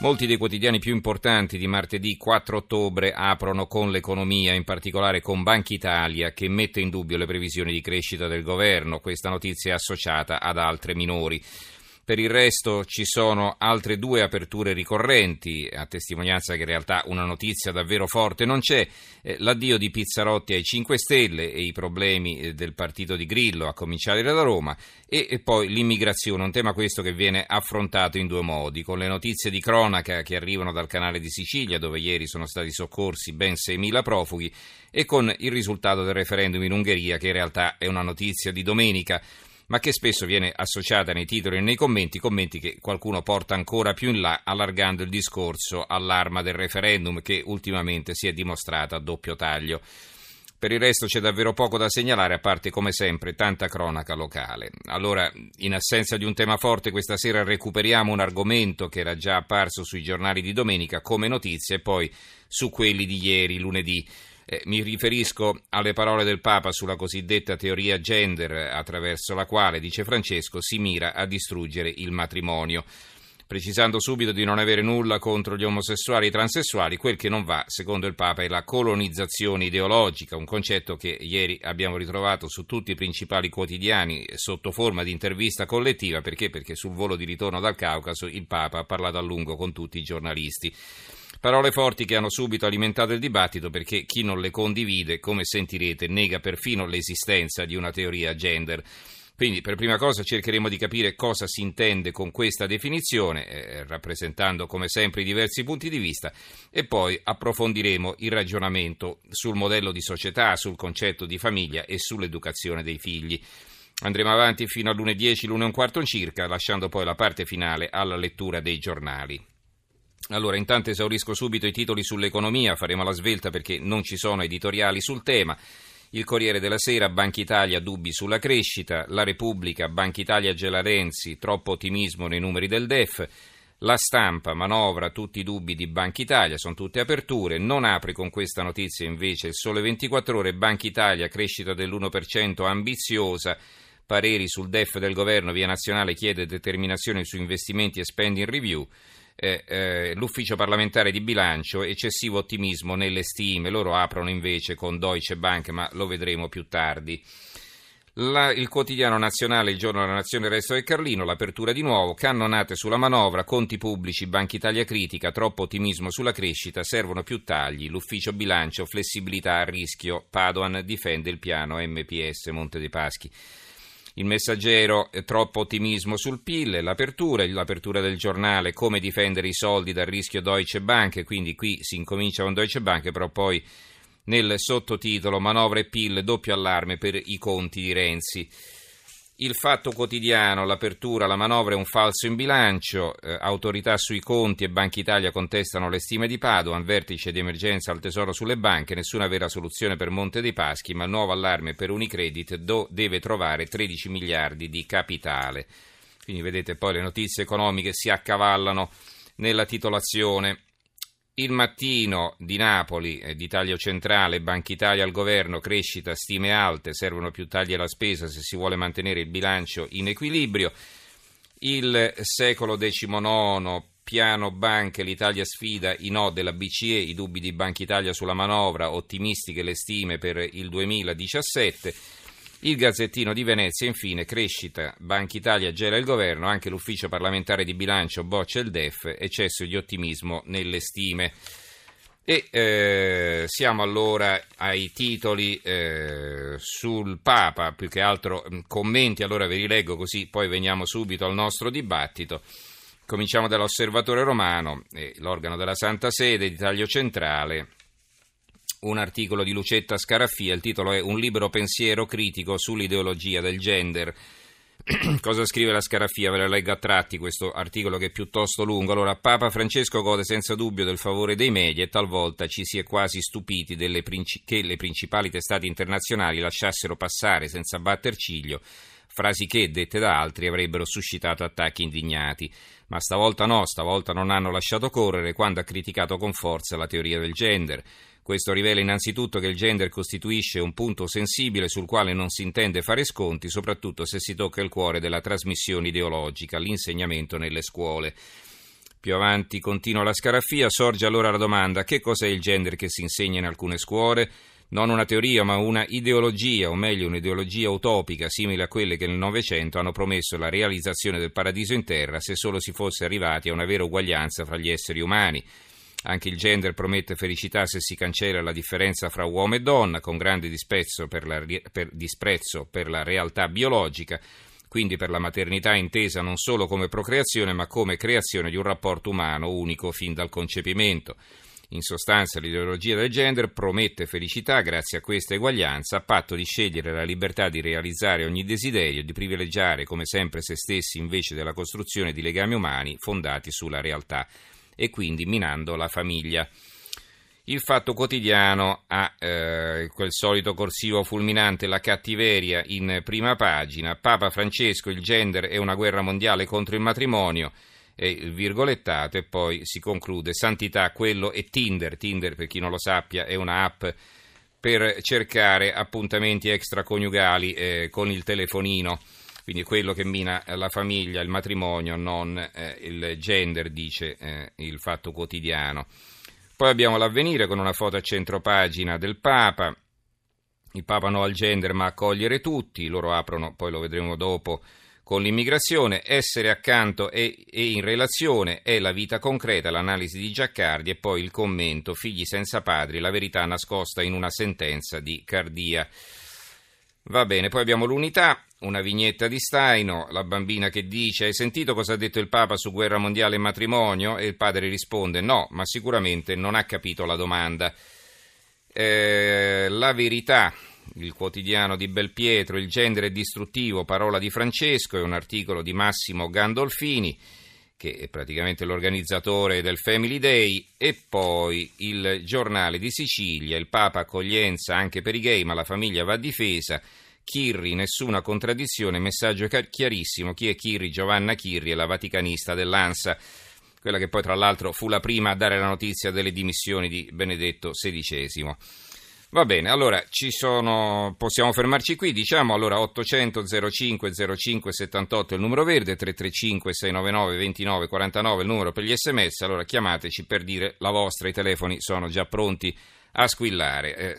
Molti dei quotidiani più importanti di martedì 4 ottobre aprono con l'economia, in particolare con Banca Italia, che mette in dubbio le previsioni di crescita del governo. Questa notizia è associata ad altre minori. Per il resto ci sono altre due aperture ricorrenti, a testimonianza che in realtà una notizia davvero forte non c'è, eh, l'addio di Pizzarotti ai 5 Stelle e i problemi eh, del partito di Grillo, a cominciare da Roma, e, poi l'immigrazione, un tema questo che viene affrontato in due modi, con le notizie di cronaca che arrivano dal canale di Sicilia, dove ieri sono stati soccorsi ben 6.000 profughi, e con il risultato del referendum in Ungheria, che in realtà è una notizia di domenica ma che spesso viene associata nei titoli e nei commenti, commenti che qualcuno porta ancora più in là, allargando il discorso all'arma del referendum che ultimamente si è dimostrata a doppio taglio. Per il resto c'è davvero poco da segnalare, a parte come sempre tanta cronaca locale. Allora, in assenza di un tema forte, questa sera recuperiamo un argomento che era già apparso sui giornali di domenica come notizia e poi su quelli di ieri, lunedì. Eh, mi riferisco alle parole del Papa sulla cosiddetta teoria gender, attraverso la quale, dice Francesco, si mira a distruggere il matrimonio precisando subito di non avere nulla contro gli omosessuali e i transessuali, quel che non va, secondo il Papa, è la colonizzazione ideologica, un concetto che ieri abbiamo ritrovato su tutti i principali quotidiani sotto forma di intervista collettiva, perché? Perché sul volo di ritorno dal Caucaso il Papa ha parlato a lungo con tutti i giornalisti. Parole forti che hanno subito alimentato il dibattito perché chi non le condivide, come sentirete, nega perfino l'esistenza di una teoria gender. Quindi per prima cosa cercheremo di capire cosa si intende con questa definizione, eh, rappresentando come sempre i diversi punti di vista, e poi approfondiremo il ragionamento sul modello di società, sul concetto di famiglia e sull'educazione dei figli. Andremo avanti fino alle 10, l'1 e un quarto circa, lasciando poi la parte finale alla lettura dei giornali. Allora, intanto esaurisco subito i titoli sull'economia, faremo la svelta perché non ci sono editoriali sul tema. Il Corriere della Sera, Banca Italia, dubbi sulla crescita. La Repubblica, Banca Italia, Gela Renzi, troppo ottimismo nei numeri del DEF. La stampa manovra tutti i dubbi di Banca Italia, sono tutte aperture. Non apre con questa notizia invece il sole 24 ore. Banca Italia, crescita dell'1% ambiziosa. Pareri sul DEF del governo, via nazionale chiede determinazione su investimenti e spending review eh, eh, l'ufficio parlamentare di bilancio, eccessivo ottimismo nelle stime, loro aprono invece con Deutsche Bank, ma lo vedremo più tardi. La, il quotidiano nazionale, il giorno della nazione, il resto del Carlino, l'apertura di nuovo, cannonate sulla manovra, conti pubblici, Banca Italia critica, troppo ottimismo sulla crescita, servono più tagli, l'ufficio bilancio, flessibilità a rischio, Padoan difende il piano MPS Monte dei Paschi. Il messaggero, troppo ottimismo sul PIL, l'apertura, l'apertura del giornale, come difendere i soldi dal rischio Deutsche Bank, quindi qui si incomincia con Deutsche Bank, però poi nel sottotitolo manovra e PIL, doppio allarme per i conti di Renzi. Il fatto quotidiano, l'apertura, la manovra è un falso in bilancio, eh, autorità sui conti e Banca Italia contestano le stime di Padoan, vertice di emergenza al tesoro sulle banche, nessuna vera soluzione per Monte dei Paschi, ma nuovo allarme per Unicredit do, deve trovare 13 miliardi di capitale. Quindi vedete poi le notizie economiche si accavallano nella titolazione. Il mattino di Napoli, eh, di taglio centrale, Banca Italia al governo, crescita, stime alte, servono più tagli alla spesa se si vuole mantenere il bilancio in equilibrio. Il secolo XIX, piano banche, l'Italia sfida i no della BCE, i dubbi di Banca Italia sulla manovra, ottimistiche le stime per il 2017. Il Gazzettino di Venezia, infine, crescita, Banca Italia gela il governo, anche l'ufficio parlamentare di bilancio boccia il DEF, eccesso di ottimismo nelle stime. E eh, siamo allora ai titoli eh, sul Papa, più che altro mm, commenti, allora ve li leggo così poi veniamo subito al nostro dibattito. Cominciamo dall'Osservatore Romano, eh, l'organo della Santa Sede di taglio centrale un articolo di Lucetta Scaraffia, il titolo è Un libero pensiero critico sull'ideologia del gender. Cosa scrive la Scarafia? Ve la leggo a tratti questo articolo che è piuttosto lungo. Allora, Papa Francesco gode senza dubbio del favore dei media e talvolta ci si è quasi stupiti princi- che le principali testate internazionali lasciassero passare senza batter ciglio frasi che, dette da altri, avrebbero suscitato attacchi indignati. Ma stavolta no, stavolta non hanno lasciato correre quando ha criticato con forza la teoria del gender. Questo rivela innanzitutto che il gender costituisce un punto sensibile sul quale non si intende fare sconti, soprattutto se si tocca il cuore della trasmissione ideologica, l'insegnamento nelle scuole. Più avanti continua la scarafia, sorge allora la domanda che cos'è il gender che si insegna in alcune scuole? Non una teoria, ma una ideologia, o meglio un'ideologia utopica, simile a quelle che nel Novecento hanno promesso la realizzazione del paradiso in terra se solo si fosse arrivati a una vera uguaglianza fra gli esseri umani. Anche il gender promette felicità se si cancella la differenza fra uomo e donna, con grande per la, per, disprezzo per la realtà biologica, quindi per la maternità intesa non solo come procreazione, ma come creazione di un rapporto umano unico fin dal concepimento. In sostanza l'ideologia del gender promette felicità grazie a questa eguaglianza, a patto di scegliere la libertà di realizzare ogni desiderio, di privilegiare come sempre se stessi invece della costruzione di legami umani fondati sulla realtà e quindi minando la famiglia. Il Fatto Quotidiano ha eh, quel solito corsivo fulminante, la cattiveria in prima pagina. Papa Francesco, il gender è una guerra mondiale contro il matrimonio. E il virgolettato e poi si conclude santità, quello e Tinder. Tinder, per chi non lo sappia, è una app per cercare appuntamenti extraconiugali eh, con il telefonino quindi quello che mina la famiglia, il matrimonio, non eh, il gender, dice eh, il fatto quotidiano. Poi abbiamo l'avvenire con una foto a centropagina del Papa, il Papa no al gender ma accogliere tutti, loro aprono, poi lo vedremo dopo, con l'immigrazione, essere accanto e, e, in relazione è la vita concreta, l'analisi di Giaccardi e poi il commento, figli senza padri, la verità nascosta in una sentenza di Cardia. Va bene, poi abbiamo l'unità, una vignetta di Staino, la bambina che dice hai sentito cosa ha detto il Papa su guerra mondiale e matrimonio? E il padre risponde no, ma sicuramente non ha capito la domanda. Eh, la verità, il quotidiano di Belpietro, il genere distruttivo, parola di Francesco, è un articolo di Massimo Gandolfini che è praticamente l'organizzatore del Family Day, e poi il giornale di Sicilia, il Papa accoglienza anche per i gay, ma la famiglia va difesa. Chirri, nessuna contraddizione, messaggio chiarissimo. Chi è Chirri? Giovanna Chirri è la vaticanista dell'ANSA, quella che poi tra l'altro fu la prima a dare la notizia delle dimissioni di Benedetto XVI. Va bene, allora sono, possiamo fermarci qui, diciamo allora 800 05 05 78 è il numero verde, 335 699 29 49 il numero per gli sms, allora chiamateci per dire la vostra, i telefoni sono già pronti a squillare. Eh,